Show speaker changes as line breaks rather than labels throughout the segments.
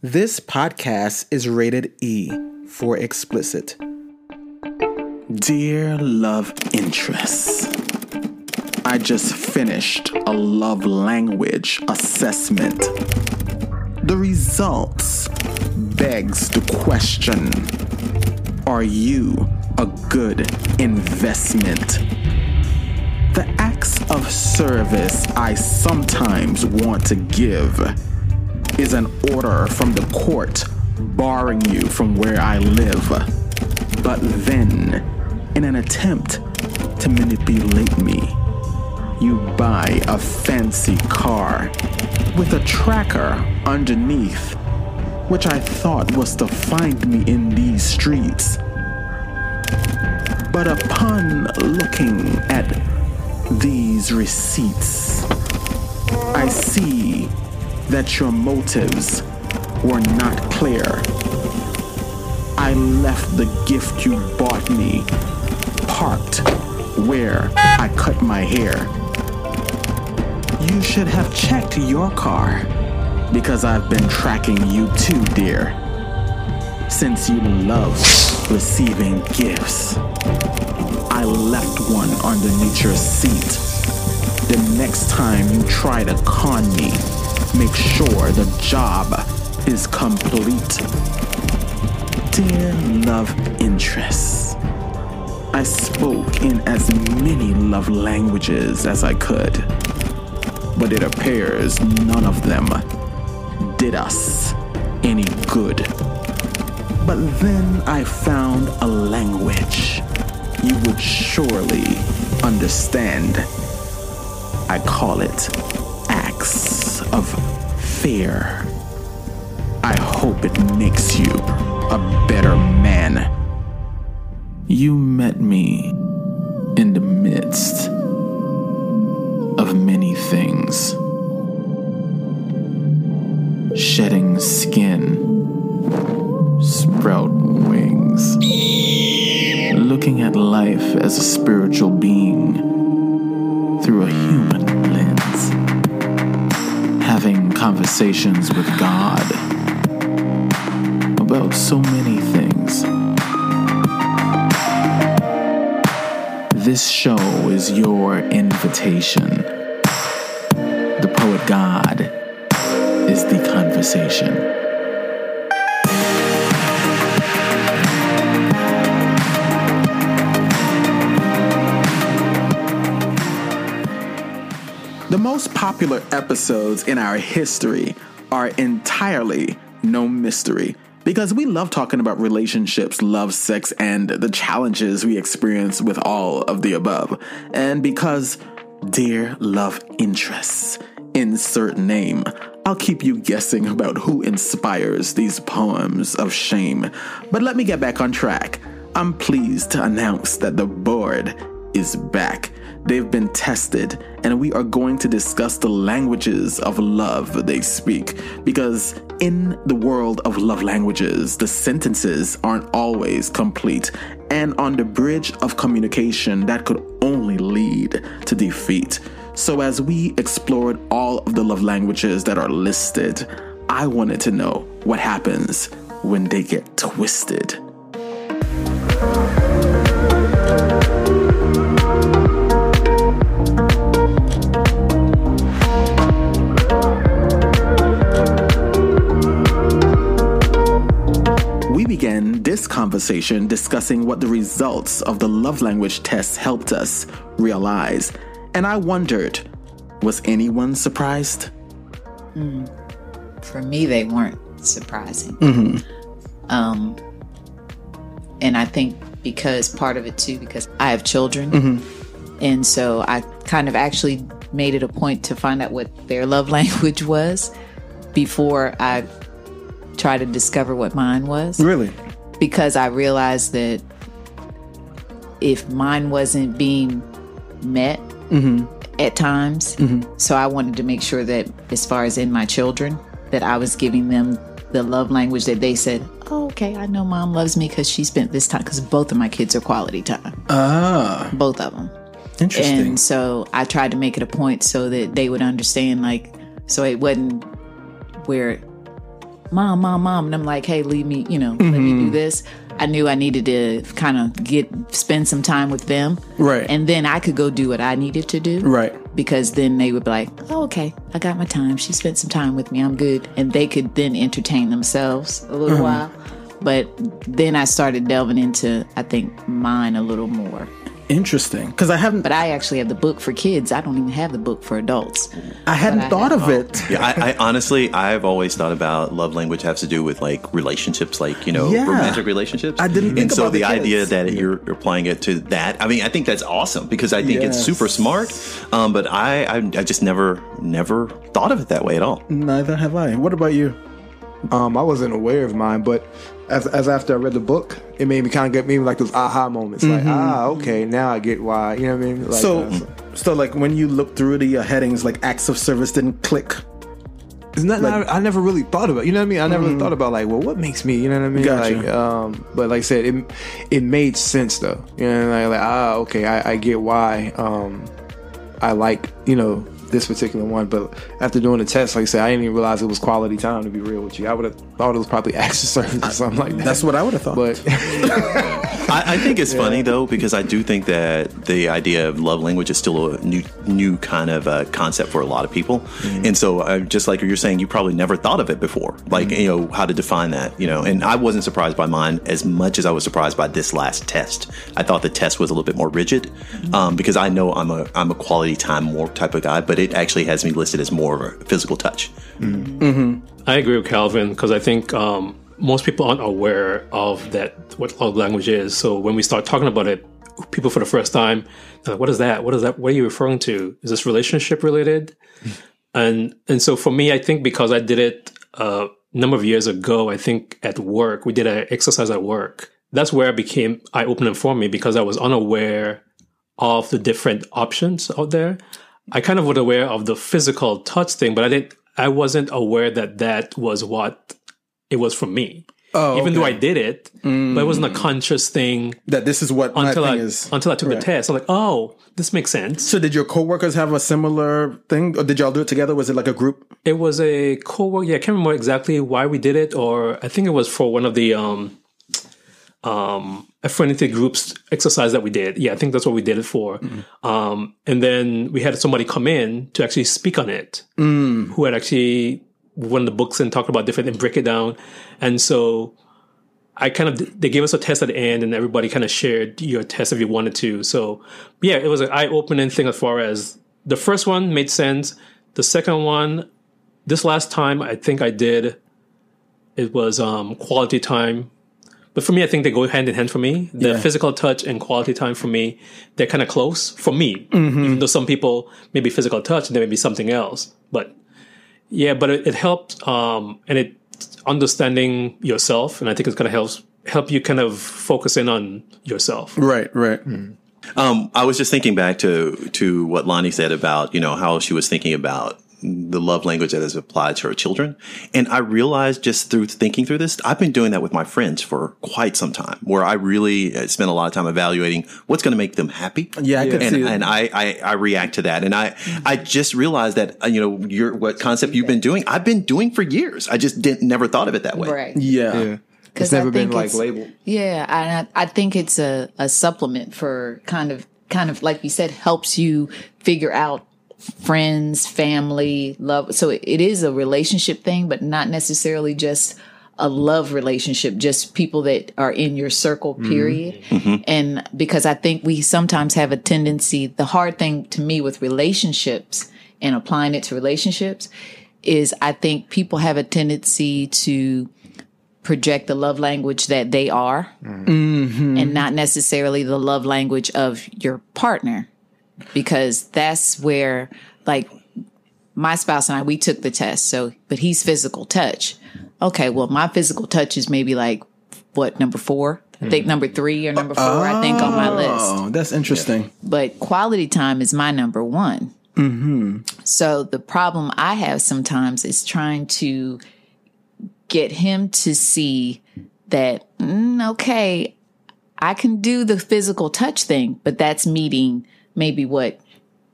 This podcast is rated E for explicit. Dear love interests, I just finished a love language assessment. The results begs the question Are you a good investment? The acts of service I sometimes want to give is an order from the court barring you from where I live. But then, in an attempt to manipulate me, you buy a fancy car with a tracker underneath, which I thought was to find me in these streets. But upon looking at these receipts, I see that your motives were not clear. I left the gift you bought me parked where I cut my hair. You should have checked your car because I've been tracking you too, dear. Since you love receiving gifts, I left one underneath your seat. The next time you try to con me, make sure the job is complete. Dear love interests, I spoke in as many love languages as I could, but it appears none of them did us any good. But then I found a language you would surely understand. I call it of fear. I hope it makes you a better man. You met me in the midst of many things. Shedding skin, sprout wings, looking at life as a spiritual being through a human conversations with God about so many things. This show is your invitation. The poet God is the conversation. Popular episodes in our history are entirely no mystery because we love talking about relationships, love, sex, and the challenges we experience with all of the above. And because, dear love interests, insert name, I'll keep you guessing about who inspires these poems of shame. But let me get back on track. I'm pleased to announce that the board is back. They've been tested, and we are going to discuss the languages of love they speak. Because in the world of love languages, the sentences aren't always complete, and on the bridge of communication, that could only lead to defeat. So, as we explored all of the love languages that are listed, I wanted to know what happens when they get twisted. Began this conversation discussing what the results of the love language test helped us realize. And I wondered was anyone surprised?
for me they weren't surprising
Mm-hmm.
um and i think because part of it too because i have children
Mm-hmm.
and so i kind of actually made it a point to find out what their love language was before i try to discover what mine was.
Really?
because i realized that if mine wasn't being met at times so i wanted to make sure that as far as in my children that i was giving them the love language that they said oh, okay i know mom loves me because she spent this time because both of my kids are quality time.
Ah,
both of them
interesting.
and so I tried to make it a point so that they would understand, like, so it wasn't where mom, mom, mom. And I'm like, hey, leave me, you know, let me do mm-hmm. this. I knew I needed to kind of get, spend some time with them.
Right.
And then I could go do what I needed to do.
Right.
Because then they would be like, oh, okay, I got my time. She spent some time with me. I'm good. And they could then entertain themselves a little mm-hmm. while. But then I started delving into, I think, mine a little more.
Interesting. Because I haven't,
But I actually have the book for kids. I don't even have the book for adults.
I hadn't
I
thought
have-
of it.
Yeah, I, I honestly, I've always thought about love language has to do with like relationships, like you know,
Yeah.
romantic relationships.
I didn't think
and so
the
the, idea
kids.
that you're applying it to that, I mean, I think that's awesome because I think it's super smart. Um, but I, I, I just never, never thought of it that way at all.
Neither have I. What about you?
Um, I wasn't aware of mine, but as, as after I read the book, it made me kind of get me like those aha moments. Like, ah, okay, now I get why. You know what I mean? Like,
so,
uh,
so like when you look through the uh, headings, like acts of service didn't click.
it's not, I, I never really thought about. You know what I mean? I never thought about like, well, what makes me? You know what I mean?
Gotcha.
Like, um, but like I said, it it made sense though. You know, like, like ah, okay, I, I get why. Um, I like you know this particular one, but after doing the test, like I said, I didn't even realize it was quality time. To be real with you, I would have thought it was probably acts of service or something like that.
That's what I would have thought.
But
I, I think it's funny though because I do think that the idea of love language is still a new, new kind of uh, concept for a lot of people, and so uh, just like you're saying, you probably never thought of it before, like you know how to define that, you know. And I wasn't surprised by mine as much as I was surprised by this last test. I thought the test was a little bit more rigid um, because I know I'm a I'm a quality time more type of guy, but it actually has me listed as more of a physical touch.
I agree with Calvin because I think um, most people aren't aware of that what love language is. So when we start talking about it, people for the first time, they're like, "What is that? What is that? What are you referring to? Is this relationship related?" and and so for me, I think because I did it uh, a number of years ago, I think at work we did an exercise at work. That's where I became eye opening for me because I was unaware of the different options out there. I kind of was aware of the physical touch thing, but I didn't. I wasn't aware that that was what it was for me.
oh,
Even though I did it, but it wasn't a conscious thing
that this is what my
until I
is.
until I took
Right.
the test. I'm like, oh, this makes sense.
So did your coworkers have a similar thing, or did y'all do it together? Was it like a group?
It was a co Yeah, I can't remember exactly why we did it, or I think it was for one of the um, um, affinity groups exercise that we did. Yeah, I think that's what we did it for. Um, and then we had somebody come in to actually speak on it, who had actually won the books and talked about different and break it down. And so I kind of they gave us a test at the end, and everybody kind of shared your test if you wanted to. So yeah, it was an eye opening thing as far as the first one made sense. The second one, this last time, I think I did. It was um, quality time, but for me, I think they go hand in hand. For me, the
Yeah.
physical touch and quality time for me, they're kind of close for me. Even though some people maybe physical touch, and there may be something else, but yeah, but it, it helped, um, and it understanding yourself, and I think it's gonna help help you kind of focus in on yourself.
Right, right.
Um, I was just thinking back to to what Lonnie said about you know how she was thinking about the love language that is applied to her children, and I realized just through thinking through this, I've been doing that with my friends for quite some time, where I really uh, spend a lot of time evaluating what's going to make them happy.
Yeah, I could
and,
see that.
and I, I I react to that, and I I just realized that uh, you know your what concept you've been doing, I've been doing for years. I just didn't never thought of it that way.
Right.
Yeah.
yeah, it's
'Cause I
never been like labeled.
Yeah, and I, I think it's a, a supplement for kind of kind of like you said helps you figure out friends, family, love. So it, it is a relationship thing, but not necessarily just a love relationship, just people that are in your circle, mm-hmm. period. Mm-hmm. And because I think we sometimes have a tendency, the hard thing to me with relationships and applying it to relationships is I think people have a tendency to project the love language that they are mm-hmm. and not necessarily the love language of your partner because that's where like my spouse and I we took the test so but he's physical touch okay well my physical touch is maybe like what number 4 I think number 3 or number 4 I think on my list
Oh, that's interesting.
but quality time is my number one. Hmm. So the problem I have sometimes is trying to get him to see that, mm, okay, I can do the physical touch thing, but that's meeting maybe what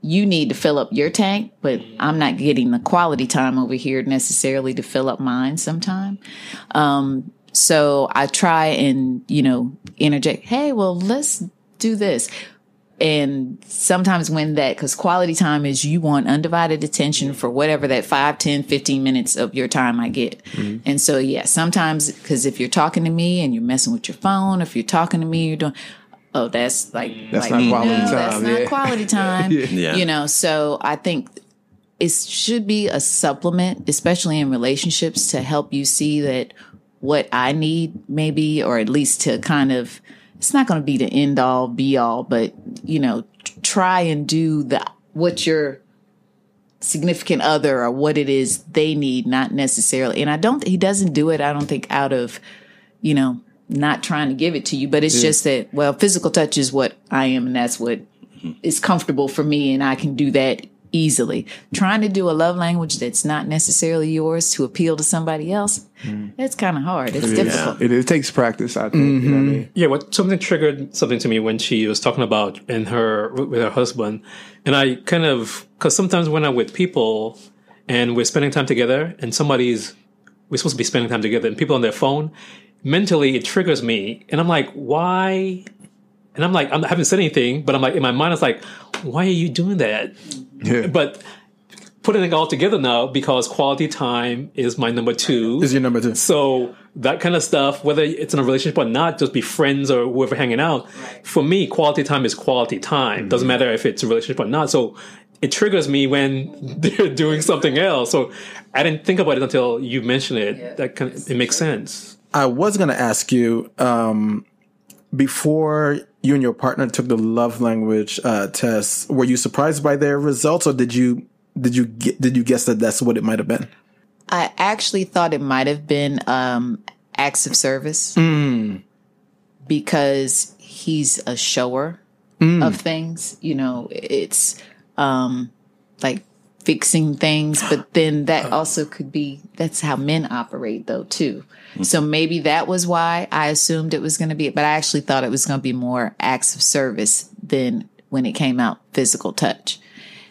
you need to fill up your tank, but I'm not getting the quality time over here necessarily to fill up mine sometime. Um, so I try and, you know, interject, hey, well, let's do this. And sometimes when that, because quality time is you want undivided attention for whatever that 5, 10, 15 minutes of your time I get. And so, yeah, sometimes, because if you're talking to me and you're messing with your phone, if you're talking to me, you're doing, oh, that's like, mm.
That's
like,
not quality
no,
time,
That's not
yeah.
quality time.
Yeah.
You know, so I think it should be a supplement, especially in relationships, to help you see that what I need, maybe, or at least to kind of, it's not going to be the end all be all, but you know, try and do the what your significant other or what it is they need, not necessarily. And I don't, he doesn't do it. I don't think out of, you know, not trying to give it to you, but it's just that, well, physical touch is what I am, and that's what mm-hmm. is comfortable for me, and I can do that easily. Trying to do a love language that's not necessarily yours to appeal to somebody else, mm-hmm. that's kind of hard. It's difficult.
It, it takes practice, I think. You know what I mm-hmm. mean?
Yeah, what something triggered something to me when she was talking about in her with her husband, and I kind of because sometimes when I'm with people and we're spending time together, and somebody's we're supposed to be spending time together, and people on their phone, mentally it triggers me, and I'm like, why? And I'm like, I'm, I haven't said anything, but I'm like in my mind, it's like, why are you doing that?
Yeah.
But putting it all together now because quality time is my number two.
Is your number two?
So that kind of stuff, whether it's in a relationship or not, just be friends or whoever hanging out. For me, quality time is quality time. Mm-hmm. Doesn't matter if it's a relationship or not. So it triggers me when they're doing something else. So I didn't think about it until you mentioned it. That kind it makes sense.
I was going to ask you um, before you and your partner took the love language uh, test. Were you surprised by their results, or did you did you get, did you guess that that's what it might have been?
I actually thought it might have been um, acts of service because he's a shower of things. You know, it's um, like fixing things, but then that also could be that's how men operate, though, too. So maybe that was why I assumed it was going to be, but I actually thought it was going to be more acts of service than when it came out physical touch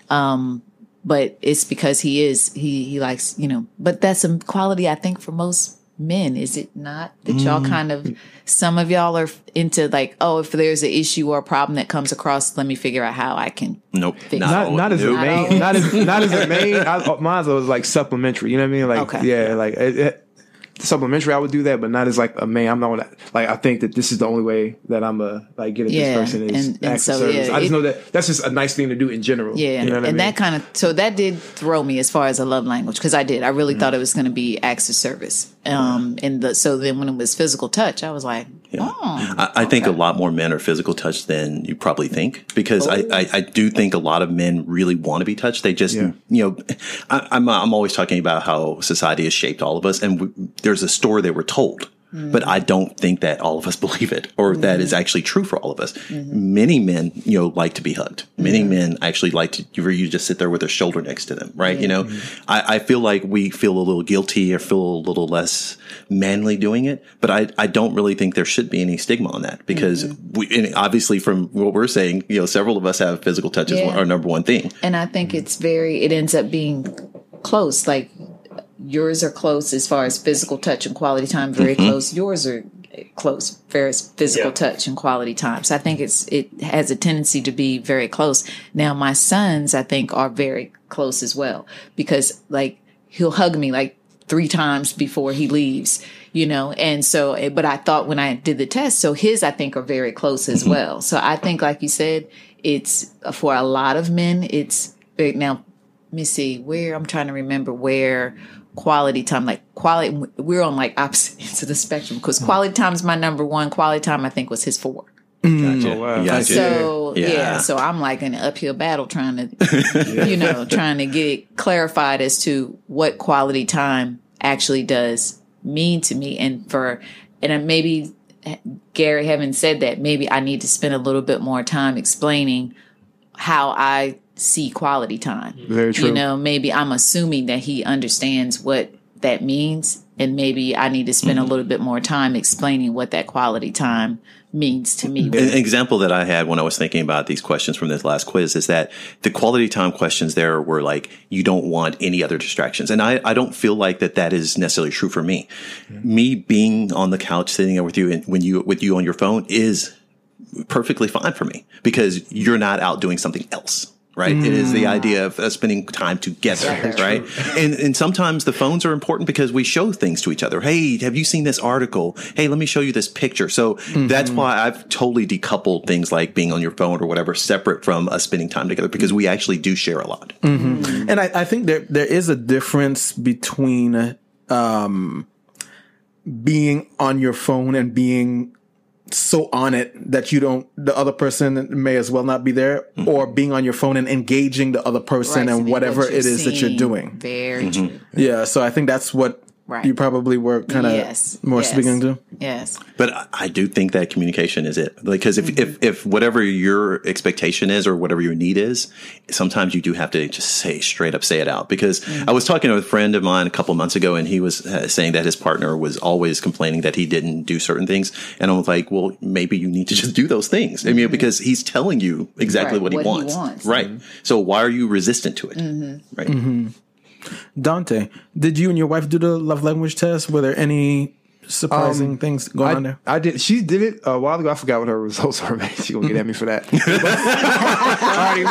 um, but it's because he is he he likes you know but that's a quality i think for most men is it not that y'all kind of some of y'all are into like oh if there's an issue or a problem that comes across let me figure out how i can
Nope.
Not,
all-
not as a
nope.
main, not as not as a main. I, uh, mine's was like supplementary. You know what I mean? Like
Okay.
yeah, like it, it, supplementary. I would do that, but not as like a main. I'm not gonna- like I think that this is the only way that I'm a like get at
Yeah,
this person is
and- and
acts of
so,
service.
yeah,
I just
it-
know that that's just a nice thing to do in general.
yeah
you know what
and
I mean?
that kind of so that did throw me as far as a love language because i did i really thought it was going to be acts of service um and the so then when it was physical touch i was like oh
I, I think a lot more men are physical touch than you probably think because I, I, I do think a lot of men really want to be touched. They just,
Yeah.
you know, I, I'm, I'm always talking about how society has shaped all of us and w there's a story that we're told. But I don't think that all of us believe it or that is mm-hmm. actually true for all of us. Mm-hmm. Many men, you know, like to be hugged. Many men actually like to, where you just sit there with their shoulder next to them, right? You know, mm-hmm. I, I feel like we feel a little guilty or feel a little less manly doing it, but I, I don't really think there should be any stigma on that because we, and obviously from what we're saying, you know, several of us have physical touch as
Yeah.
our number one thing.
and I think it's very it ends up being close. Like yours are close as far as physical touch and quality time, very mm-hmm. close. Yours are close, very physical
Yeah.
touch and quality time. So I think it's it has a tendency to be very close. Now my sons, I think, are very close as well because like he'll hug me like three times before he leaves, you know. And so, eh, but I thought when I did the test, so his I think are very close as mm-hmm. well. So I think, like you said, it's uh, for a lot of men, it's big. Now, let me see where I'm trying to remember where quality time, like quality, we're on like opposite ends of the spectrum because hmm. quality time is my number one. Quality time, I think, was his four. Mm.
Gotcha.
Oh, wow.
Gotcha.
So yeah.
Yeah.
so I'm like in an uphill battle trying to, you know, trying to get clarified as to what quality time actually does mean to me, and for and then maybe Gary, having said that, maybe I need to spend a little bit more time explaining how I see quality time. Mm-hmm.
Very true.
You know, maybe I'm assuming that he understands what that means and maybe I need to spend a mm-hmm. little bit more time explaining what that quality time means to me.
An example that I had when I was thinking about these questions from this last quiz is that the quality time questions there were like, you don't want any other distractions. And I, I don't feel like that that is necessarily true for me. Me being on the couch sitting there with you and when you, with you on your phone is perfectly fine for me because you're not out doing something else. Right. It is the idea of uh, spending time together. right. And, and sometimes the phones are important because we show things to each other. Hey, have you seen this article? Hey, let me show you this picture. So that's why I've totally decoupled things like being on your phone or whatever separate from us spending time together because we actually do share a lot.
And I, I think there there is a difference between um, being on your phone and being so on it that you don't the other person may as well not be there mm-hmm. or being on your phone and engaging the other person
Right,
and whatever
what
it is that you're doing.
Very mm-hmm. true.
yeah so i think that's what
Right.
you probably were kind of
Yes.
more
yes,
speaking to
Yes.
But I- I do think that communication is it. Because if, if, if whatever your expectation is or whatever your need is, sometimes you do have to just say straight up, say it out. Because mm. I was talking to a friend of mine a couple months ago and he was uh, saying that his partner was always complaining that he didn't do certain things. And I was like, well, maybe you need to just do those things. I mean, mm-hmm. because he's telling you exactly
Right,
what, he,
what he
wants.
wants.
Right. Mm-hmm. So why are you resistant to it? Mm-hmm. Right.
Dante did you and your wife do the love language test were there any surprising things going on there
I did. She did it a while ago. I forgot what her results were. Man, she gonna get at me for that. I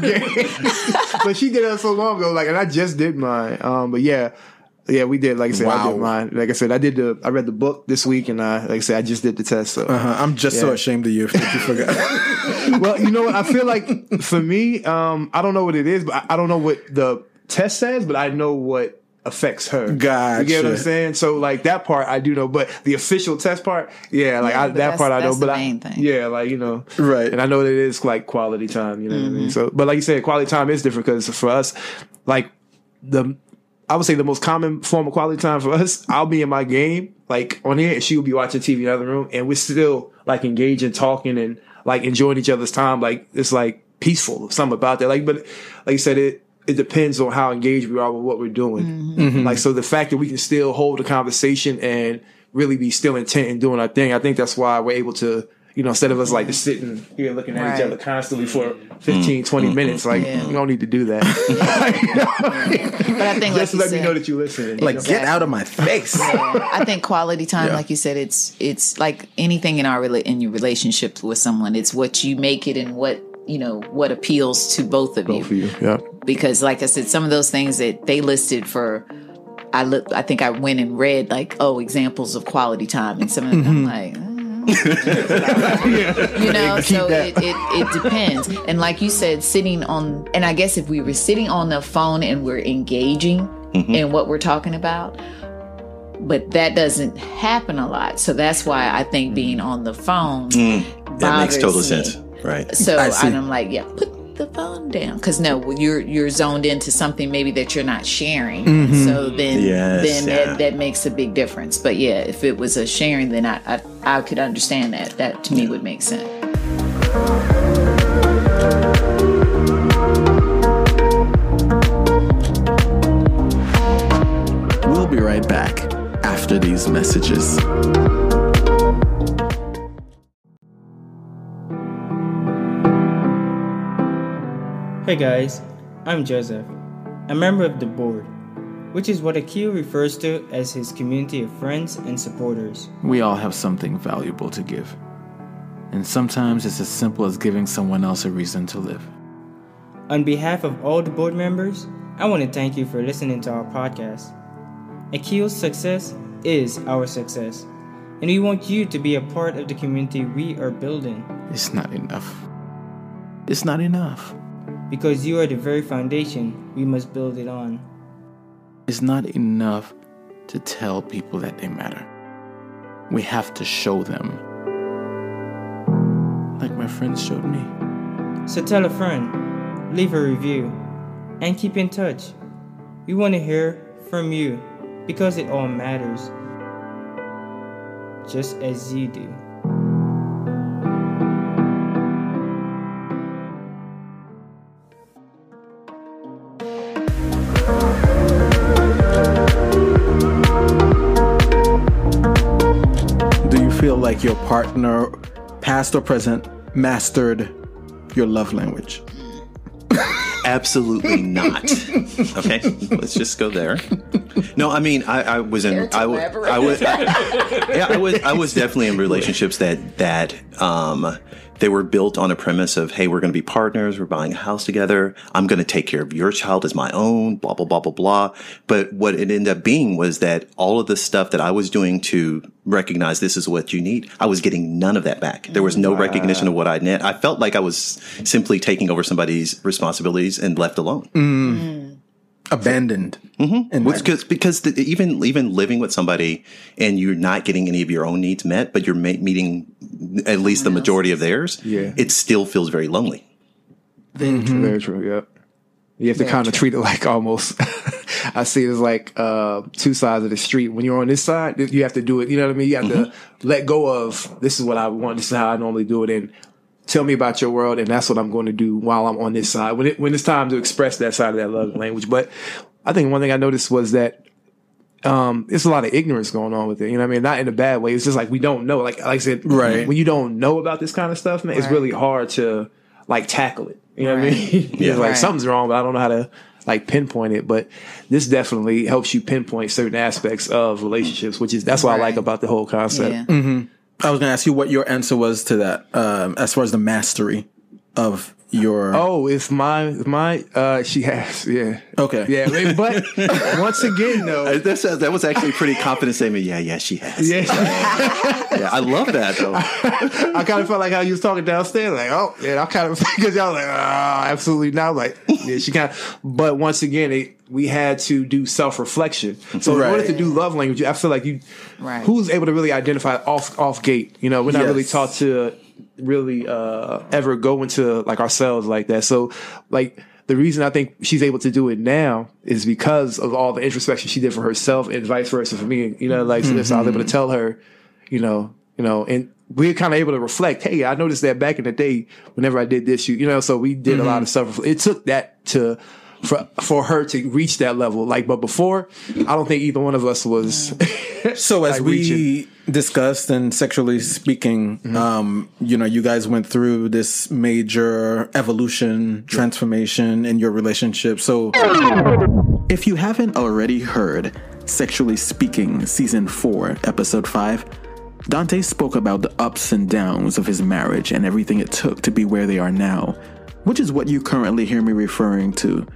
already know. but she did it so long ago. Like, and I just did mine. Um, but yeah, yeah, we did. Like I said, I did mine. Like I said, I did the. I read the book this week, and I, like I said, I just did the test. So,
uh, i'm just so ashamed of you that you forgot
well, you know what? I feel like for me, um, I don't know what it is, but I, I don't know what the test says, but I know what affects her. You get what I'm saying? So like that part I do know, but the official test part, yeah, like
Yeah,
I, that part I know.
that's
But
the
I,
main thing.
yeah, like you know,
Right.
And I know that it is like quality time. You know what I mean? Mm-hmm. So, but like you said, quality time is different because for us, like the. I would say the most common form of quality time for us, I'll be in my game, like on here, and she will be watching TV in the other room, and we're still like engaging, talking, and like enjoying each other's time. Like it's like peaceful, something about that. Like, but like you said, it it depends on how engaged we are with what we're doing. Mm-hmm. Like, so the fact that we can still hold a conversation and really be still intent in doing our thing, I think that's why we're able to. You know, instead of us like just mm-hmm. sitting here looking at each other constantly for 15, mm. 20 mm-hmm. minutes, like,
Yeah.
you don't need to do that.
But I think,
Just
you
let me know that you listen.
like
you
get out of my face
Yeah, I think quality time,
Yeah.
like you said, it's it's like anything in our rela- in your relationship with someone. It's what you make it and what you know what appeals to both of you.
for you. Yeah.
Because, like I said, some of those things that they listed for. I look. I think I went and read like, oh, examples of quality time, and some of them I'm mm-hmm. like, uh, you know. So it, it it depends. And like you said, sitting on, and I guess if we were sitting on the phone and we're engaging mm-hmm. in what we're talking about, but that doesn't happen a lot. So that's why I think being on the phone mm.
That makes total
me.
sense. Right.
So and I'm like, yeah, put the phone down because no, you're you're zoned into something maybe that you're not sharing. Mm-hmm. So then
Yes,
then
yeah.
that, that makes a big difference. But yeah, if it was a sharing, then I I, I could understand that. That to me would make sense.
We'll be right back after these messages.
Hey guys, I'm Joseph, a member of the board, which is what Akil refers to as his community of friends and supporters.
We all have something valuable to give. And sometimes it's as simple as giving someone else a reason to live.
On behalf of all the board members, I want to thank you for listening to our podcast. Akil's success is our success, and we want you to be a part of the community we are building
It's not enough. It's not enough.
Because you are the very foundation we must build it on.
It's not enough to tell people that they matter. We have to show them. Like my friends showed me.
So tell a friend, leave a review, and keep in touch. We want to hear from you because it all matters. Just as you do.
Like your partner, past or present, mastered your love language?
Absolutely not. Okay, let's just go there. No, I mean, I, I was in, I, wa- I was, yeah, I was, I was definitely in relationships that that um, they were built on a premise of, hey, we're going to be partners, we're buying a house together, I'm going to take care of your child as my own, blah blah blah blah blah. But what it ended up being was that all of the stuff that I was doing to recognize this is what you need, I was getting none of that back. There was no mm, recognition of what I net. I felt like I was simply taking over somebody's responsibilities and left alone. Mm. Mm.
Abandoned. Mm-hmm.
Which, cause, because the, even even living with somebody and you're not getting any of your own needs met, but you're ma- meeting at least the majority of theirs,
Yeah.
it still feels very lonely.
Very true.
Very true. Yeah. You have to kind of treat it like almost. I see it as like uh, two sides of the street. When you're on this side, you have to do it. You know what I mean? You have to let go of this is what I want. This is how I normally do it. And tell me about your world, and that's what I'm going to do while I'm on this side. When it when it's time to express that side of that love language. But I think one thing I noticed was that um, it's a lot of ignorance going on with it. You know what I mean? Not in a bad way. It's just like we don't know. Like, like I said,
Right.
when you don't know about this kind of stuff, man, it's really hard to like tackle it. You know what I mean?
Yeah.
it's like
Right.
something's wrong, but I don't know how to like pinpoint it. But this definitely helps you pinpoint certain aspects of relationships, which is that's what I like about the whole concept.
Yeah.
I was going to ask you what your answer was to that, um, as far as the mastery of your.
Oh, if my if my uh she has, yeah.
Okay.
Yeah, but once again though,
Uh, That's, uh, that was actually pretty confident statement. Yeah, yeah, she has.
yeah.
Yeah, I love that though.
I kind of felt like how you was talking downstairs, like, oh, yeah, I kind of because y'all like, ah, absolutely not. Like, yeah, she kind of. But once again, it, we had to do self reflection. So in order to do love language, I feel like you,
Right.
who's able to really identify off off gate. You know, we're not really taught to really uh ever go into like ourselves like that. So like. The reason I think she's able to do it now is because of all the introspection she did for herself and vice versa for me. You know, like so, so I was able to tell her, you know, you know, and we're kind of able to reflect. Hey, I noticed that back in the day, whenever I did this, you, you know, so we did a lot of stuff. It took that to for for her to reach that level. Like, but before, I don't think either one of us was.
So as
like
we
reaching.
Discussed and sexually speaking, um, you know, you guys went through this major evolution, transformation in your relationship. So if you haven't already heard Sexually Speaking season 4, episode 5, Dante spoke about the ups and downs of his marriage and everything it took to be where they are now, which is what you currently hear me referring to.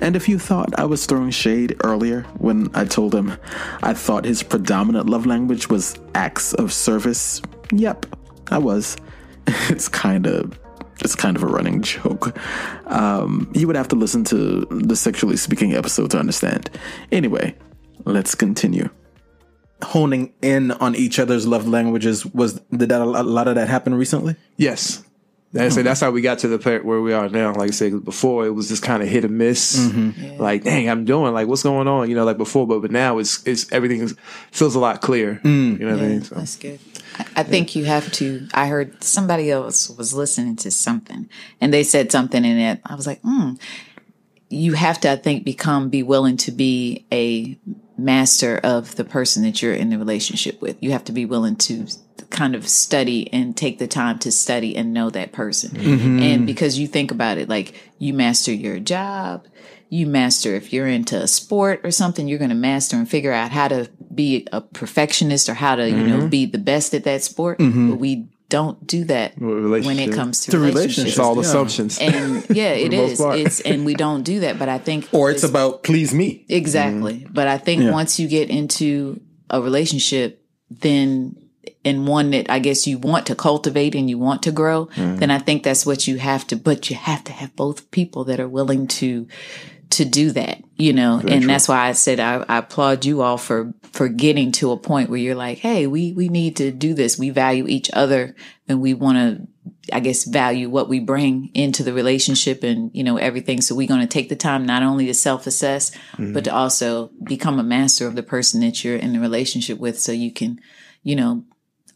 And if you thought I was throwing shade earlier when I told him I thought his predominant love language was acts of service, yep, I was. It's kind of it's kind of a running joke. Um, you would have to listen to the sexually speaking episode to understand. Anyway, let's continue. Honing in on each other's love languages was did that a lot a lot of that happen recently?
yes. That's, that's how we got to the point where we are now. Like I said before it was just kind of hit or miss. Like, dang, I'm doing like what's going on? You know, like before, but but now it's it's everything feels a lot clearer. You know what I mean? So.
That's good. I- I think you have to. I heard somebody else was listening to something, and they said something in it. I was like, hmm. You have to, I think, become be willing to be a master of the person that you're in the relationship with. You have to be willing to kind of study and take the time to study and know that person. Mm-hmm. And because you think about it, like you master your job, you master if you're into a sport or something, you're going to master and figure out how to be a perfectionist or how to, you know, mm-hmm. be the best at that sport. Mm-hmm. But we don't do that when it comes to,
To
relationships.
relationships.
It's all
Yeah.
assumptions.
And yeah, it
the most
is.
part.
It's and we don't do that. But I think
Or it's about please me.
Exactly. But I think
Yeah.
once you get into a relationship, then and one that I guess you want to cultivate and you want to grow, mm-hmm. then I think that's what you have to, but you have to have both people that are willing to, to do that, you know, and that's why I said I, I applaud you all for, for getting to a point where you're like, Hey, we, we need to do this. We value each other and we want to, I guess, value what we bring into the relationship and, you know, everything. So we're going to take the time not only to self assess, mm-hmm. but to also become a master of the person that you're in the relationship with so you can, you know,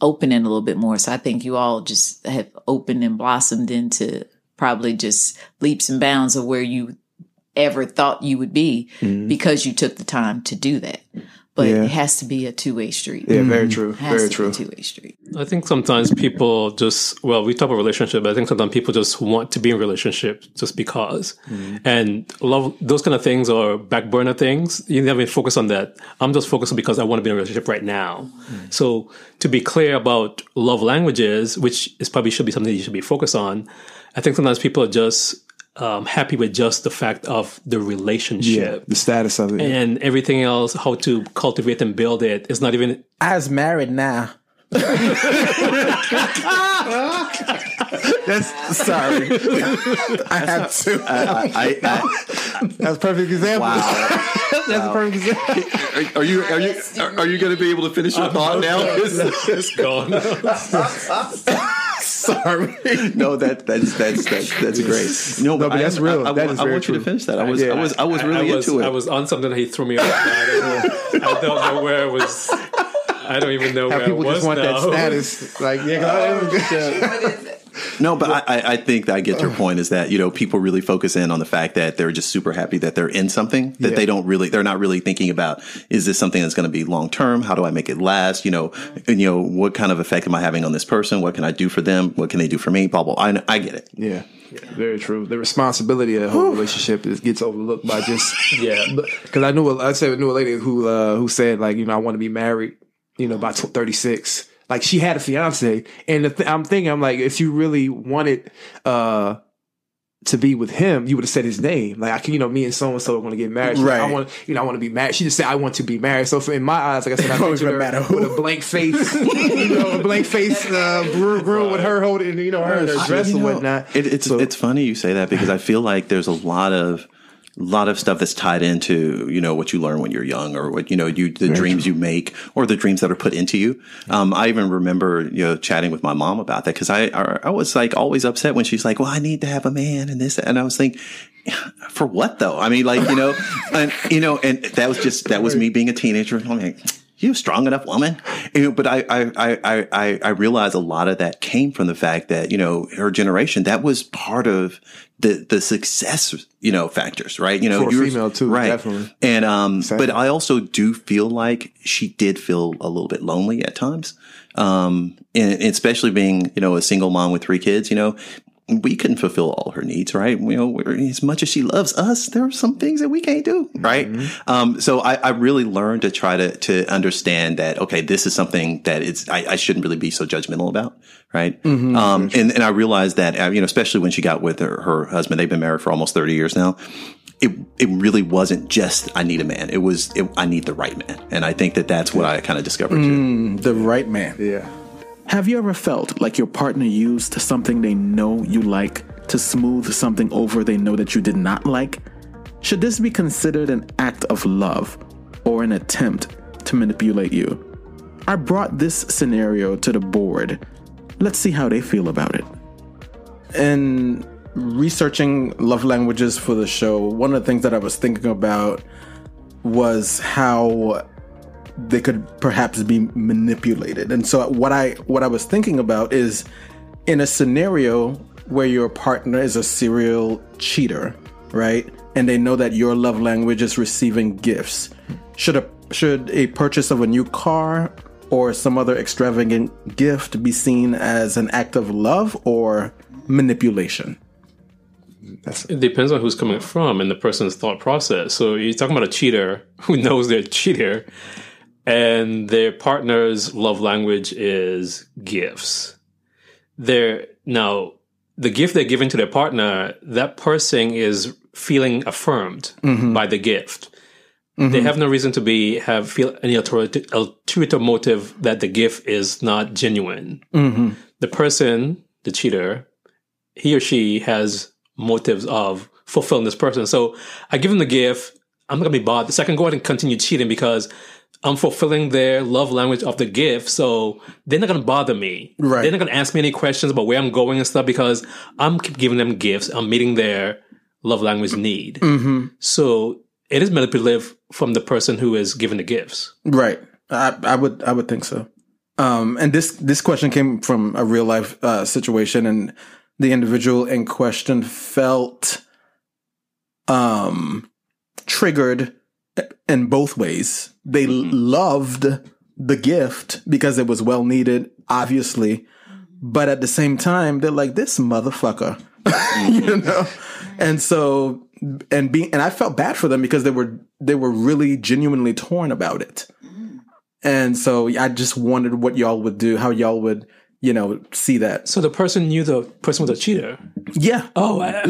open it a little bit more. So I think you all just have opened and blossomed into probably just leaps and bounds of where you ever thought you would be mm-hmm. because you took the time to do that. But
Yeah.
it has to be a two way street.
Yeah, very mm-hmm. true.
It has
Very
to
true.
two way street.
I think sometimes people just well, we talk about relationship, but I think sometimes people just want to be in a relationship just because. Mm-hmm. And love those kind of things are back burner things. You never even focus on that. I'm just focused because I want to be in a relationship right now. Mm. So to be clear about love languages, which is probably should be something you should be focused on, I think sometimes people are just um, happy with just the fact of the relationship.
The status of it.
And everything else, how to cultivate and build it, is not even
As married now. That's sorry. I had to.
I, I,
That's a perfect example. That's a perfect example.
are you are you are, are you going to be able to finish your thought now?
it's gone.
sorry.
no, that that's that's that's, that's great. No,
but
I-
that's real.
I, I,
That
I,
is
I
very
want you to finish that. I was
Yeah.
I was I was really
I was,
into it.
I was on something that he threw me off. I don't know, I don't know where it was. I don't even know
How
where
people
I was
just want
now.
that status. Like, yeah, oh,
No, but I, I I think I get your point is that, you know, people really focus in on the fact that they're just super happy that they're in something that
Yeah.
they don't really, they're not really thinking about, is this something that's going to be long term? How do I make it last? You know, and, you know, what kind of effect am I having on this person? What can I do for them? What can they do for me? Blah, blah. I, I get it.
yeah. Very true. The responsibility of the whole relationship is, gets overlooked by just
Yeah.
because I knew a, I said I knew a lady who uh, who said like you know I want to be married you know by thirty six like she had a fiance and the th- I'm thinking I'm like if you really wanted uh to be with him you would have said his name. Like I can you know me and so and so are going to get married. She's like,
Right.
I want you know I want to be married. She just said I want to be married. So for, in my eyes like I said I
Don't
pictured
even
her
matter who.
with a blank face. You know a blank face uh, brew, brew with her holding you know her her dress
You
and
know,
whatnot.
It, it's
So-
it's funny you say that because I feel like there's a lot of lot of stuff that's tied into you know what you learn when you're young or what you know you the dreams you make or the dreams that are put into you. Um, I even remember you know chatting with my mom about that because I, I I was like always upset when she's like, well, I need to have a man and this and I was thinking. For what though? I mean, like you know, and you know, and that was just that was me being a teenager. I'm like, you a strong enough woman, but I, I, I, I, I realized a lot of that came from the fact that, you know, her generation, that was part of the, the success, you know, factors, right? You know,
For female too,
right.
definitely.
And, um,
Same.
but I also do feel like she did feel a little bit lonely at times. Um, and especially being, you know, a single mom with three kids, you know, we couldn't fulfill all her needs, right? You know, we're- as much as she loves us, there are some things that we can't do, right? Um, so I, I really learned to try to to understand that okay, this is something that it's I, I shouldn't really be so judgmental about, right? Um, and and I realized that uh, you know, especially when she got with her, her husband, they've been married for almost thirty years now. It it really wasn't just I need a man; it was it, I need the right man, and I think that that's what I kind of discovered too.
The right man.
yeah
Have you ever felt like your partner used something they know you like to smooth something over they know that you did not like? Should this be considered an act of love or an attempt to manipulate you? I brought this scenario to the board. Let's see how they feel about it.
in researching love languages for the show, one of the things that I was thinking about was how they could perhaps be manipulated. And so what I what I was thinking about is in a scenario where your partner is a serial cheater, right? And they know that your love language is receiving gifts. Should a should a purchase of a new car or some other extravagant gift be seen as an act of love or manipulation?
That's It depends on who's coming from and the person's thought process. So you're talking about a cheater who knows they're a cheater, and their partner's love language is gifts. They're now the gift they're giving to their partner. That person is feeling affirmed mm-hmm. by the gift. They mm-hmm. have no reason to be have feel any ulterior motive that the gift is not genuine. Mm-hmm. The person, the cheater, he or she has motives of fulfilling this person. So I give them the gift. I'm not gonna be bothered. So I can go ahead and continue cheating because I'm fulfilling their love language of the gift. So they're not gonna bother me.
Right.
They're not gonna ask me any questions about where I'm going and stuff because I'm keep giving them gifts. I'm meeting their love language need. So it is manipulative from the person who is giving the gifts.
Right. I, I would I would think so. Um, and this this question came from a real life uh, situation, and the individual in question felt um, triggered in both ways they mm-hmm. loved the gift because it was well needed, obviously. But at the same time, they're like, this motherfucker, you mm-hmm. know? And so, and being, and I felt bad for them because they were, they were really genuinely torn about it. Mm-hmm. And so I just wondered what y'all would do, how y'all would, you know, see that.
So the person knew the person was a cheater.
Yeah.
Oh, I, I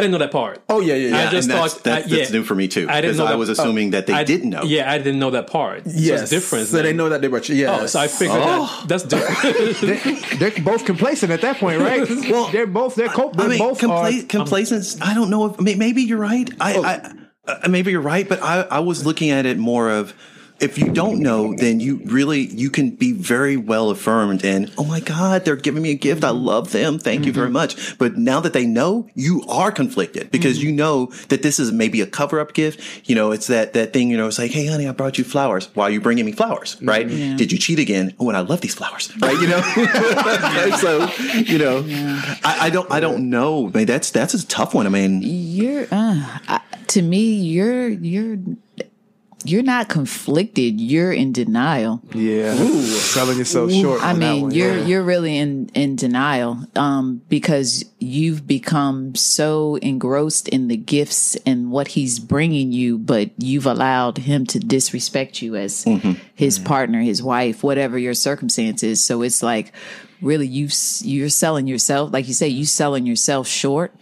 didn't know that part.
Oh yeah, yeah, yeah.
I just
and that's,
thought
that's, that's
yeah.
new for me too.
I didn't
because
know
I
that-
was assuming that they
I
didn't know.
Yeah, I didn't know that part.
yes.
so it's different.
So they know that they were. Yeah.
Oh, so I figured that that's different.
They're both complacent at that point, right? well, they're both they're, co- they're
I mean,
both
compla-
are,
complacence. I don't know if maybe you're right. I,
Oh.
I uh, maybe you're right, but I, I was looking at it more of if you don't know, then you really you can be very well affirmed and oh my god, they're giving me a gift. I love them. Thank you very
Mm-hmm.
much. But now that they know, you are conflicted because
Mm-hmm.
you know that this is maybe a cover up gift. You know, it's that that thing. You know, it's like, hey, honey, I brought you flowers. Why are you bringing me flowers?
Mm-hmm.
Right? Did you cheat again? Oh, and I love these flowers. Right? You know. so you know, I, I don't I don't know. I mean, that's that's a tough one. I mean.
You're uh, I, to me, you're you're you're not conflicted. You're in denial.
yeah, selling yourself short.
I mean,
one,
you're
yeah.
you're really in in denial um, because you've become so engrossed in the gifts and what he's bringing you, but you've allowed him to disrespect you as his partner, his wife, whatever your circumstances. So it's like really you you're selling yourself, like you say, you selling yourself short,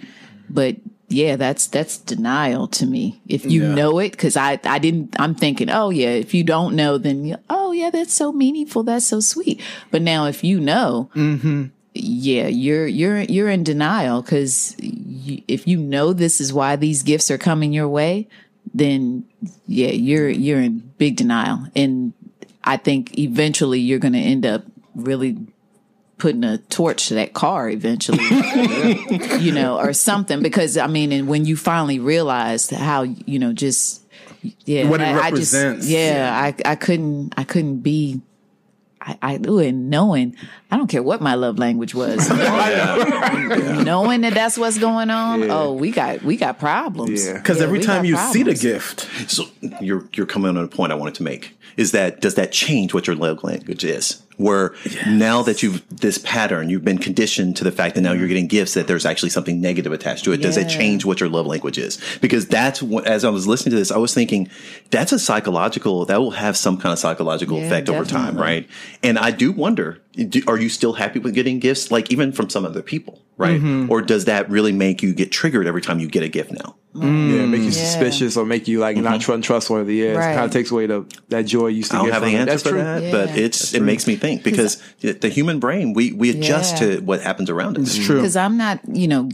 but. Yeah, that's that's denial to me. If you know it, because I I didn't. I'm thinking, oh yeah. If you don't know, then you, oh yeah, that's so meaningful. That's so sweet. But now, if you know, mm-hmm. yeah, you're you're you're in denial because you, if you know this is why these gifts are coming your way, then yeah, you're you're in big denial, and I think eventually you're going to end up really putting a torch to that car eventually, you know, or something. Because I mean, and when you finally realize how you know just yeah,
What it
I, I just yeah, I I couldn't I couldn't be. I, I ooh, and knowing, I don't care what my love language was. Oh, knowing that that's what's going on. Oh, we got we got problems.
Yeah.
Because
Yeah,
every time
got
you see the gift,
So you're you're coming on a point I wanted to make is that does that change what your love language is? Where now that you've this pattern, you've been conditioned to the fact that now you're getting gifts that there's actually something negative attached to it. Does it change what your love language is? Because that's what, as I was listening to this, I was thinking that's a psychological that will have some kind of psychological
Yeah,
effect over time, right? And I do wonder, do, are you still happy with getting gifts, like even from some other people, right?
Mm-hmm.
Or does that really make you get triggered every time you get a gift now? Mm.
yeah, make you
Yeah.
suspicious or make you like not mm-hmm. tr- untrustworthy. Yeah,
Right.
it kind of takes away the that joy you used to
I don't
get
have
from
the
it.
answer
That's
for
true.
that, but
Yeah.
it's it makes me think because the human brain we we adjust
Yeah.
to what happens around us.
it's true.
because I'm not, you know,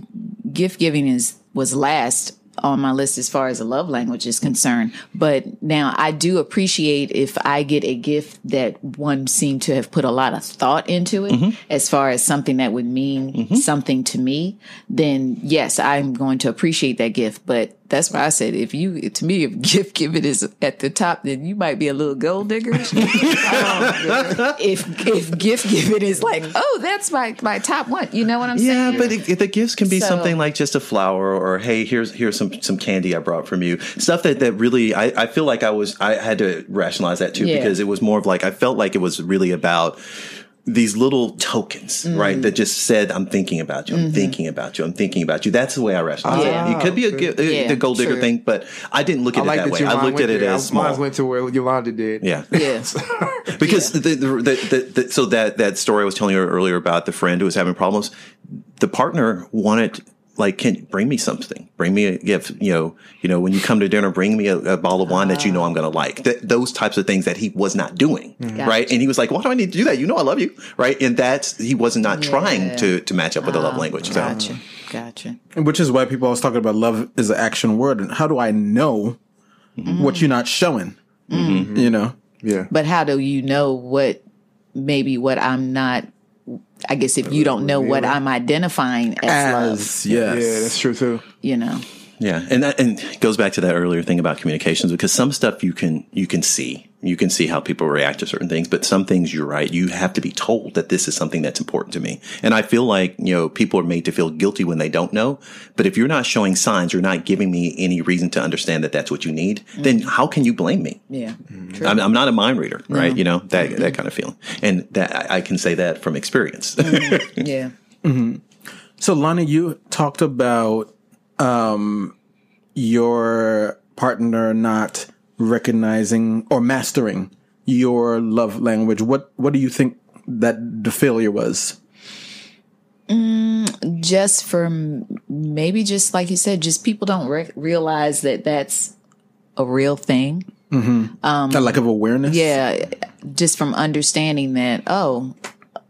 gift giving is was last on my list as far as a love language is concerned. But now I do appreciate if I get a gift that one seemed to have put a lot of thought into it, mm-hmm. as far as something that would mean mm-hmm. something to me. Then yes, I'm going to appreciate that gift. But that's why I said if you to me if gift giving is at the top, then you might be a little gold digger. Um, if if gift giving is like, oh, that's my my top one. You know what I'm
Yeah,
saying?
Yeah, but it, the gifts can be
So-
something like just a flower, or hey, here's here's some some candy I brought from you. Stuff that that really I, I feel like I was I had to rationalize that too
Yeah.
because it was more of like I felt like it was really about these little tokens,
Mm.
right? That just said, "I'm thinking about you. I'm thinking about you. I'm thinking about you." That's the way I rationalize
Mm-hmm. Yeah.
it. It could be a, uh,
Yeah,
the gold digger
true.
thing, but I didn't look
I
at it
like
that
that
way. I looked at it
there.
as
Mine went to where Yolanda did.
Yeah.
yeah.
because the, the, the, the, the so that that story I was telling you earlier about the friend who was having problems, the partner wanted like, can bring me something, bring me a gift. You know, you know, when you come to dinner, bring me a, a bottle of wine that you know I'm going to like. Th- those types of things that he was not doing, mm-hmm. right? And he was like, "Why do I need to do that? You know, I love you, right?" And that's he was not trying to to match up with the love ah, language. So.
Gotcha. Gotcha.
Which is why people always talking about love is an action word. And how do I know mm-hmm. what you're not showing? Mm-hmm. You know?
Yeah.
But how do you know what maybe what I'm not I guess if you don't know what I'm identifying as, love,
yes.
Yeah, that's true too.
you know.
Yeah, and that and it goes back to that earlier thing about communications because some stuff you can you can see, you can see how people react to certain things, but some things you're right. You have to be told that this is something that's important to me. And I feel like, you know, people are made to feel guilty when they don't know. But if you're not showing signs, you're not giving me any reason to understand that that's what you need, mm. then how can you blame me?
Yeah. Mm-hmm.
I'm, I'm not a mind reader, right? You know, that, that kind of feeling. And that I I can say that from experience.
Mm, yeah. Mm-hmm.
So, Lana, you talked about um, your partner not recognizing or mastering your love language. What What do you think that the failure was?
Mm, just from maybe just like you said, just people don't re- realize that that's a real thing. Mm-hmm.
um That lack of awareness.
Yeah, just from understanding that, oh,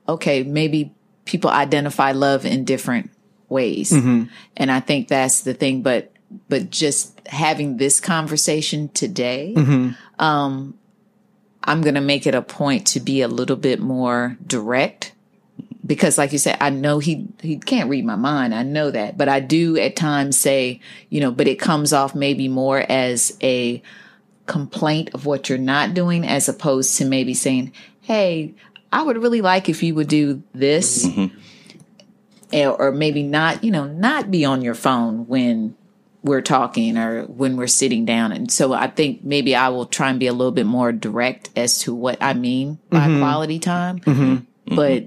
okay, maybe people identify love in different ways. Mm-hmm. And I think that's the thing. But, but just having this conversation today, um, I'm going to make it a point to be a little bit more direct because like you said, I know he, he can't read my mind. I know that, but I do at times say, you know, but it comes off maybe more as a, complaint of what you're not doing as opposed to maybe saying, Hey, I would really like if you would do this. Eh, Or maybe not, you know, not be on your phone when we're talking or when we're sitting down. And so I think maybe I will try and be a little bit more direct as to what I mean by mm-hmm. quality time. Mm-hmm. Mm-hmm. But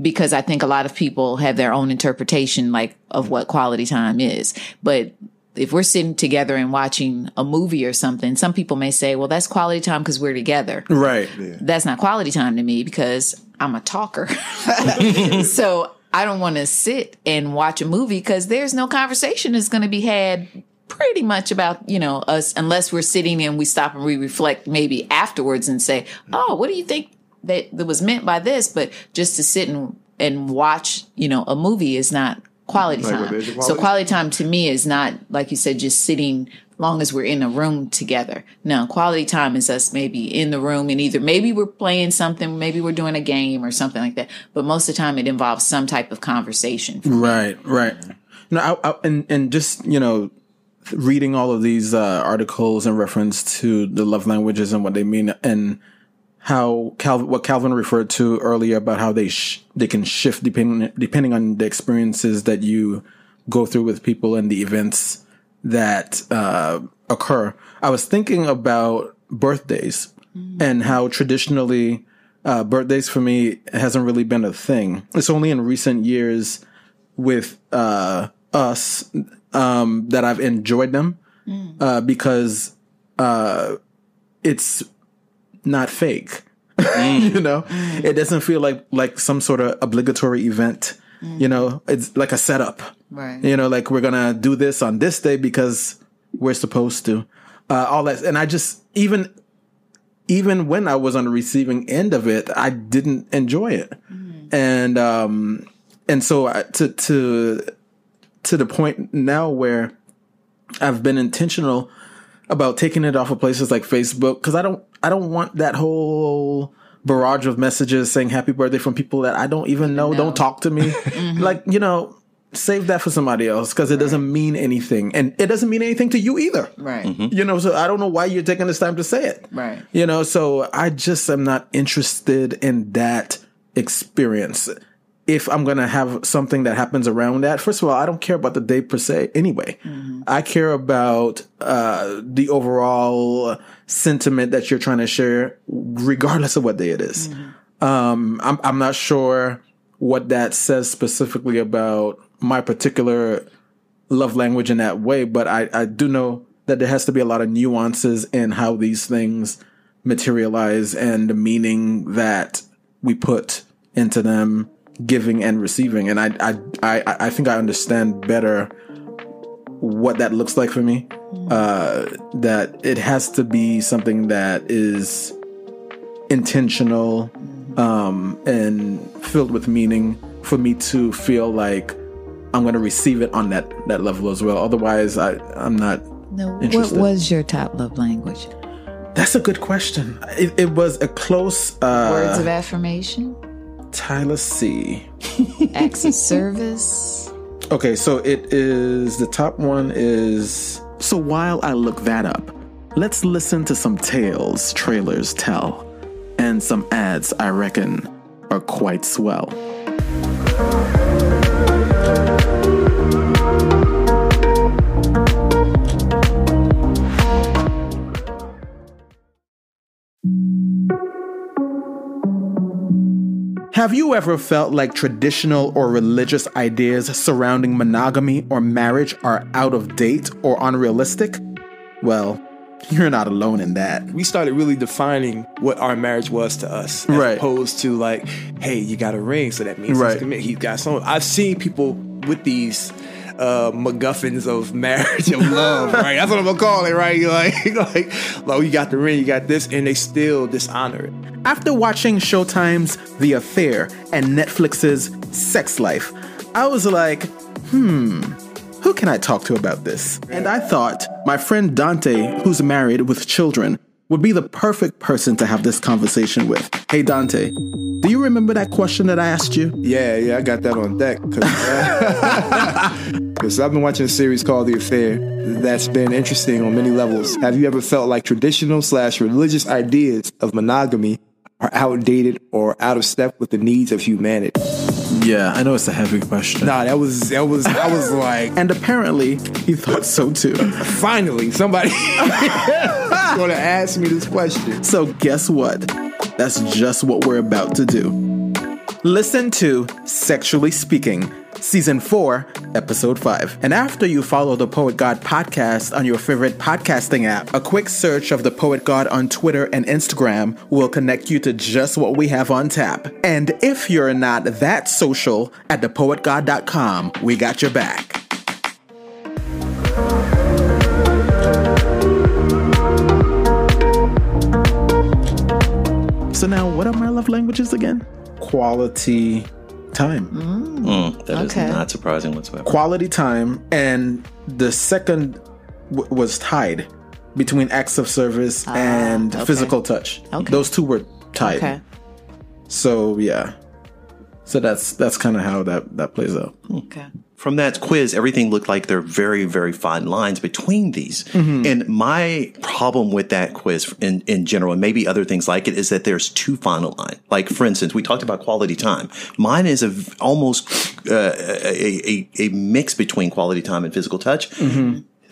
because I think a lot of people have their own interpretation like of what quality time is. But if we're sitting together and watching a movie or something, some people may say, well, that's quality time because we're together.
Right.
That's not quality time to me because I'm a talker. so I don't want to sit and watch a movie because there's no conversation that's going to be had pretty much about, you know, us unless we're sitting and we stop and we reflect maybe afterwards and say, oh, what do you think that, that was meant by this? But just to sit and, and watch, you know, a movie is not quality time.
your
So
quality?
quality time to me is not, like you said, just sitting long as we're in a room together. No, quality time is us maybe in the room and either maybe we're playing something, maybe we're doing a game or something like that. But most of the time it involves some type of conversation.
Right, right. No, I, I, and and just you know, reading all of these uh, articles in reference to the love languages and what they mean, and how Cal, what Calvin referred to earlier about how they sh- they can shift depending depending on the experiences that you go through with people and the events that uh, occur. I was thinking about birthdays and how traditionally uh, birthdays for me hasn't really been a thing. It's only in recent years with uh, us um, that I've enjoyed them uh, because uh, it's not fake. you know, it doesn't feel like like some sort of obligatory event. You know, it's like a setup.
Right.
You know, like we're gonna do this on this day because we're supposed to. Uh, all that, and I just even even when I was on the receiving end of it, I didn't enjoy it, and um, and so I, to to to the point now where I've been intentional about taking it off of places like Facebook because I don't I don't want that whole barrage of messages saying happy birthday from people that I don't even know,
know.
don't talk to me. Like, you know, save that for somebody else because it doesn't mean anything. And it doesn't mean anything to you either.
Right.
You know, so I don't know why you're taking this time to say it.
Right.
You know, so I just am not interested in that experience. If I'm going to have something that happens around that, first of all, I don't care about the day per se anyway. I care about uh, the overall sentiment that you're trying to share, regardless of what day it is. Um, I'm, I'm not sure what that says specifically about my particular love language in that way, but I, I do know that there has to be a lot of nuances in how these things materialize and the meaning that we put into them, giving and receiving. And I, I, I, I think I understand better what that looks like for me. Uh, that it has to be something that is intentional, um, and filled with meaning for me to feel like I'm going to receive it on that, that level as well. Otherwise, I, I'm not.
No, what was your top love language?
That's a good question. It, it was a close,
Words
uh,
of affirmation,
Tyler C.
acts of service.
Okay, so it is the top one is
So while I look that up,
let's listen to some tales trailers tell, and some ads I reckon are quite swell. Have you ever felt like traditional or religious ideas surrounding monogamy or marriage are out of date or unrealistic? Well, you're not alone in that.
we started really defining what our marriage was to us, as
Right.
opposed to like, hey, you got a ring, so that means
Right.
he's committed. He's got some. I've seen people with these uh, MacGuffins of marriage of love, right? That's what I'm gonna call it, right? You're like, like, oh, you got the ring, you got this, and they still dishonor it.
After watching Showtime's The Affair and Netflix's Sex Life, I was like, hmm, who can I talk to about this? And I thought my friend Dante, who's married with children, would be the perfect person to have this conversation with. Hey, Dante, do you remember that question that I asked you?
Yeah, yeah, I got that on deck because I've been watching a series called The Affair that's been interesting on many levels. Have you ever felt like traditional slash religious ideas of monogamy are outdated or out of step with the needs of humanity?
Yeah, I know it's a heavy question.
Nah, that was that was I was like,
And apparently, he thought so too.
finally somebody going to ask me this question.
So, guess what? That's just what we're about to do. Listen to Sexually Speaking, Season 4, Episode 5. And after you follow the Poet God podcast on your favorite podcasting app, a quick search of the Poet God on Twitter and Instagram will connect you to just what we have on tap. And if you're not that social at thepoetgod.com, we got your back. So now, what are my love languages again?
Quality time.
Mm, that is
Okay.
not surprising whatsoever.
Quality time, and the second w- was tied between acts of service and
okay.
physical touch.
Okay.
Those two were tied.
Okay.
So yeah. So that's that's kind of how that that plays out.
Okay.
From that quiz, everything looked like there are very, very fine lines between these. And my problem with that quiz in, in general, and maybe other things like it, is that there's too fine a line. Like, for instance, we talked about quality time. Mine is a, almost uh, a, a, a mix between quality time and physical touch.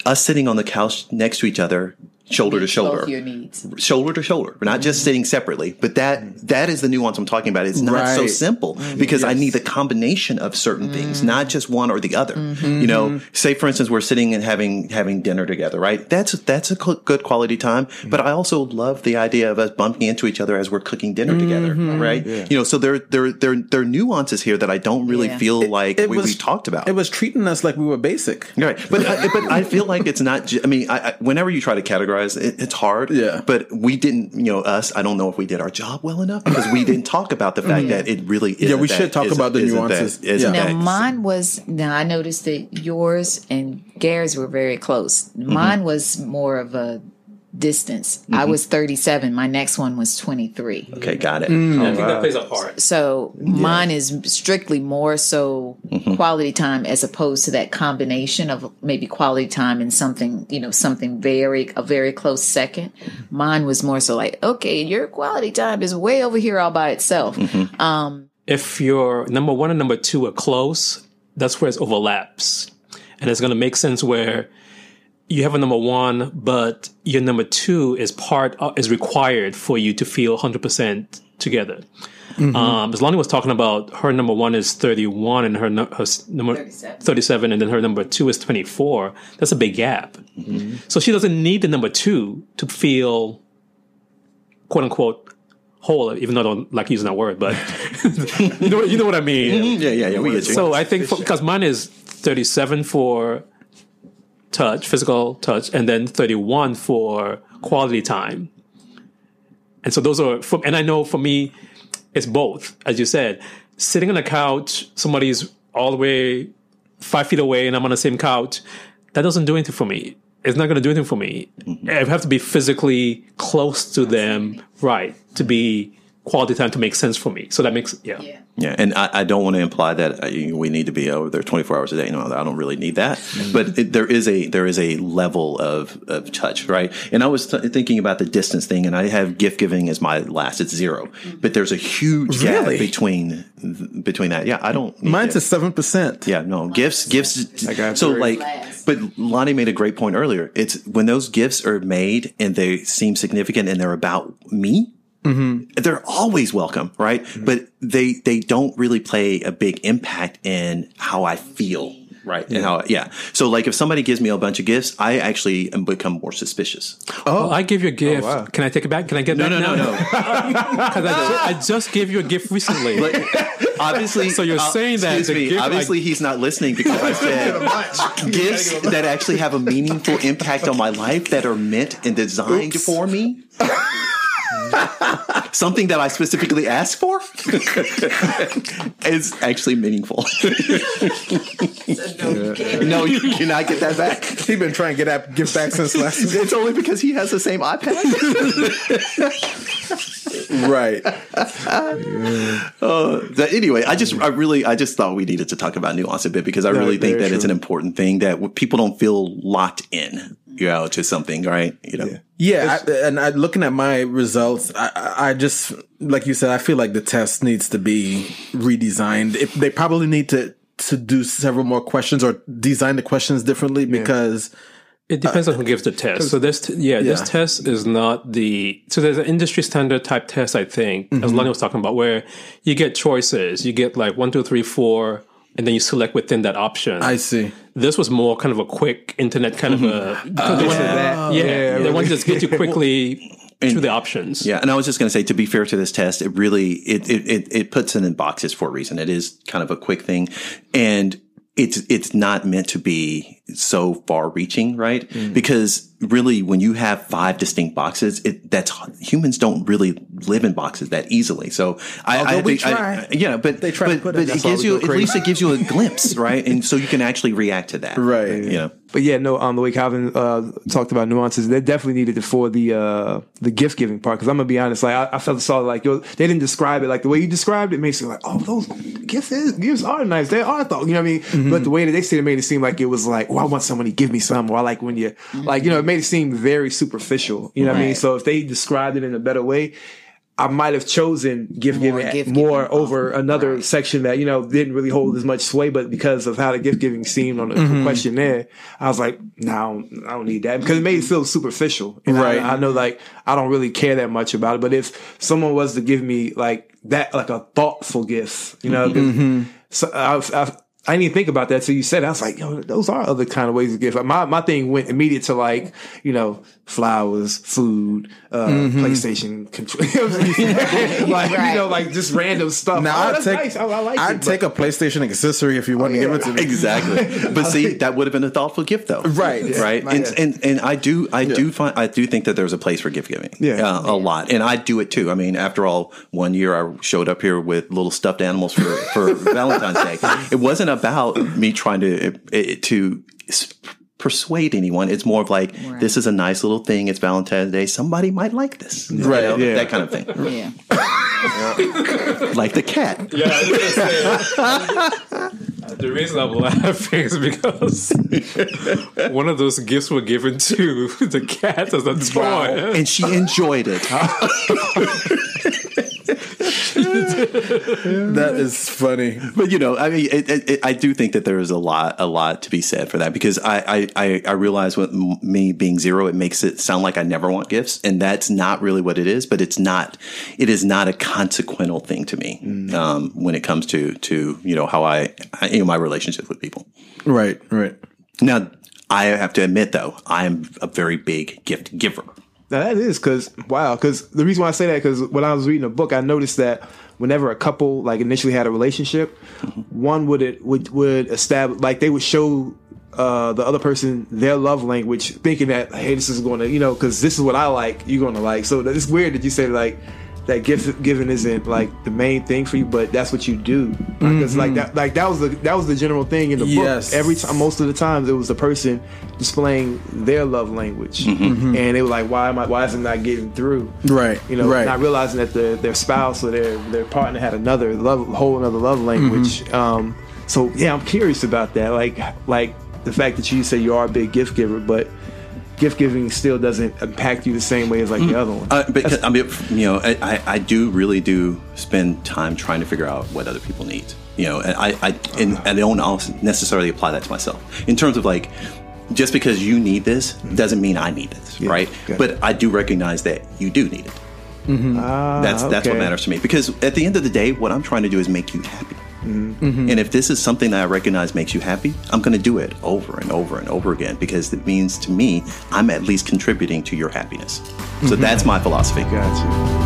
Us sitting on the couch next to each other, shoulder to shoulder
Both your needs.
shoulder to shoulder. We're not just mm-hmm. sitting separately, but that that is the nuance I'm talking about. It's not so
Right.
simple mm-hmm. because I need the combination of certain things, not mm. just one or the other. Mm-hmm. You know, say for instance, we're sitting and having having dinner together, right? That's that's a co- good quality time. But I also love the idea of us bumping into each other as we're cooking dinner together, right? You know, so there there there there are nuances here that I don't really
Yeah.
feel like
it
we,
was-
we talked about.
It was treating us like we were basic.
Right, but I, but I feel like it's not. ju- I mean, I, I, whenever you try to categorize, it, it's hard.
Yeah.
But we didn't, you know, us. I don't know if we did our job well enough because we didn't talk about the fact that it really. Isn't
Yeah, we
that-
should talk about the nuances.
That, isn't
Yeah.
Now
that-
mine was now I noticed that yours and Gary's were very close.
Mm-hmm.
Mine was more of a distance. I
Mm-hmm.
was 37. My next one was 23.
Okay, got it.
Mm.
I think that plays a part.
So mine is strictly more so
Mm-hmm.
quality time as opposed to that combination of maybe quality time and something, you know, something very, a very close second. Mine was more so like, okay, your quality time is way over here all by itself.
Mm-hmm.
Um,
if your number one and number two are close, that's where it overlaps. And it's going to make sense where you have a number one, but your number two is part uh, is required for you to feel 100% together. Um, as Lonnie was talking about, her number one is 31 and her, her number
37.
37, and then her number two is 24. That's a big gap. So she doesn't need the number two to feel quote unquote whole, even though I don't like using that word, but you know, you know what I mean.
Yeah, yeah, yeah. We get you.
So I think because mine is 37 for touch, physical touch, and then 31 for quality time. And so those are, for, and I know for me, it's both, as you said. Sitting on a couch, somebody's all the way five feet away, and I'm on the same couch. That doesn't do anything for me. It's not going to do anything for me. Mm-hmm. I have to be physically close to them, right, to be quality time to make sense for me. So that makes yeah.
Yeah.
Yeah, and I, I don't want to imply that uh, we need to be over there 24 hours a day. No, I don't really need that. But it, there is a there is a level of, of touch, right? And I was th- thinking about the distance thing, and I have gift giving as my last. It's zero, but there's a huge gap between between that. Yeah, I don't. Need
Mine's
it.
at seven percent.
Yeah, no gifts. Gifts.
I got
so like,
Last.
but Lonnie made a great point earlier. It's when those gifts are made and they seem significant and they're about me. They're always welcome, right? But they they don't really play a big impact in how I feel, right? And how yeah. So like if somebody gives me a bunch of gifts, I actually become more suspicious.
Oh, I give you a gift.
wow.
Can I take it back? Can I get
No,
that
no, no,
now?
no.
Because I, I just gave you a gift recently.
obviously,
So you're
uh,
saying that
excuse me,
gift I-
obviously he's not listening because I said gifts that actually have a meaningful impact on my life that are meant and designed for me. Something that I specifically asked for is actually meaningful. no, you cannot get that back.
He's been trying to get that gift back since last week.
It's only because he has the same iPad.
Right.
Uh, that- anyway, I just, I really, I just thought we needed to talk about nuance a bit because I really think that it's an important thing that people don't feel locked in, you know, to something, right? You know,
Yeah, I, and I, looking at my results, I- I, just like you said, I feel like the test needs to be redesigned. If they probably need to to do several more questions or design the questions differently because
It depends on who gives the test. So this, t- yeah, this test is not the. So there's an industry standard type test, I think, as mm-hmm. Lonnie was talking about, where you get choices. You get like one, two, three, four, and then you select within that option.
I see.
this was more kind of a quick internet kind of a. Mm-hmm. Oh, they wanted-
that.
yeah,
Yeah,
they want to just get you quickly through the options.
Yeah, and I was just going to say, to be fair to this test, it really it, it it it puts it in boxes for a reason. It is kind of a quick thing, and it's it's not meant to be so far reaching, right? Because really, when you have five distinct boxes, it that's humans don't really live in boxes that easily. So I,
Although
I
we
think, I-
try.
yeah, but
They try to
but,
put it-
but it gives you at least it gives you a glimpse, right? And so you can actually react to that,
Right.
You know.
But yeah, no, um, the way Calvin uh, talked about nuances, they definitely needed it for the uh, the gift giving part. Because I'm gonna be honest, like I, I felt saw like yo, they didn't describe it like the way you described it makes it like oh those gifts is, gifts are nice, they are though, you know what I mean?
Mm-hmm.
But the way that they said it made it seem like it was like oh I want someone to give me some, or I like when you like you know it made it seem very superficial, you know what I mean? So if they described it in a better way. I might have chosen gift
More
giving
gift
more
giving.
over another
Right.
section that you know didn't really hold as much sway, but because of how the gift giving seemed on the
Mm-hmm.
questionnaire, I was like, no, I don't, I don't need that because it made it feel superficial. And
Right.
I, I know like I don't really care that much about it, but if someone was to give me like that, like a thoughtful gift, you know,
Mm-hmm.
so I've, I've, I didn't even think about that till you said. It. I was like, yo, those are other kind of ways to give. My my thing went immediate to like, you know, flowers, food, uh,
Mm-hmm.
PlayStation control, like you know, like just random stuff.
Now
oh,
I'd take
nice. I, I like
I'd
it,
take a PlayStation accessory if you want to give it to me.
Exactly. But see, that would have been a thoughtful gift though.
Right.
Right.
Yeah.
And, and and I do I do find I do think that there's a place for gift giving.
Yeah.
Uh, a lot. And I do it too. I mean, after all, one year I showed up here with little stuffed animals for, for Valentine's Day. It wasn't about me trying to uh, to persuade anyone. It's more of like this is a nice little thing. It's Valentine's Day. Somebody might like this. You
Right,
know,
yeah.
That kind of thing.
Yeah.
like the cat.
Yeah, I was gonna the reason I'm laughing is because one of those gifts were given to the cat as a toy.
And she enjoyed it.
That is funny.
But you know, I mean, it, it, it, I do think that there is a lot, a lot to be said for that because I, I, I, realize with me being zero, it makes it sound like I never want gifts, and that's not really what it is. But it's not, it is not a consequential thing to me um, when it comes to to you know how I, I you know my relationship with people.
Right, right.
Now, I have to admit though, I am a very big gift giver.
Now that is because wow, because the reason why I say that because when I was reading a book, I noticed that whenever a couple like initially had a relationship, one would it would would establish like they would show uh, the other person their love language, thinking that hey, this is going to you know because this is what I like, you're going to like. So it's weird that you say like that gift giving isn't like the main thing for you, but that's what you do. Because like mm-hmm. that, like that was the that was the general thing in the
Yes.
book. Every time, most of the times, it was the person displaying their love language, mm-hmm. Mm-hmm. and it was like, why am I? Why is it not getting through?
Right.
You know,
Right.
not realizing that the, their spouse or their their partner had another love, whole another love language. Um, so yeah, I'm curious about that. Like like the fact that you say you are a big gift giver, but gift giving still doesn't impact you the same way as like the other one.
Uh, because I mean, you know, I, I, I do really do spend time trying to figure out what other people need. You know, and I, I and, and I don't also necessarily apply that to myself in terms of like, just because you need this doesn't mean I need this, right?
yeah.
But I do recognize that you do need it.
Ah,
That's that's what matters to me because at the end of the day, what I'm trying to do is make you happy.
Mm-hmm.
And if this is something that I recognize makes you happy, I'm going to do it over and over and over again because it means to me I'm at least contributing to your happiness. So
Mm-hmm.
that's my philosophy.
Gotcha.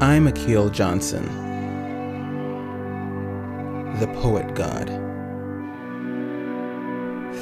I'm Akil Johnson, the poet god.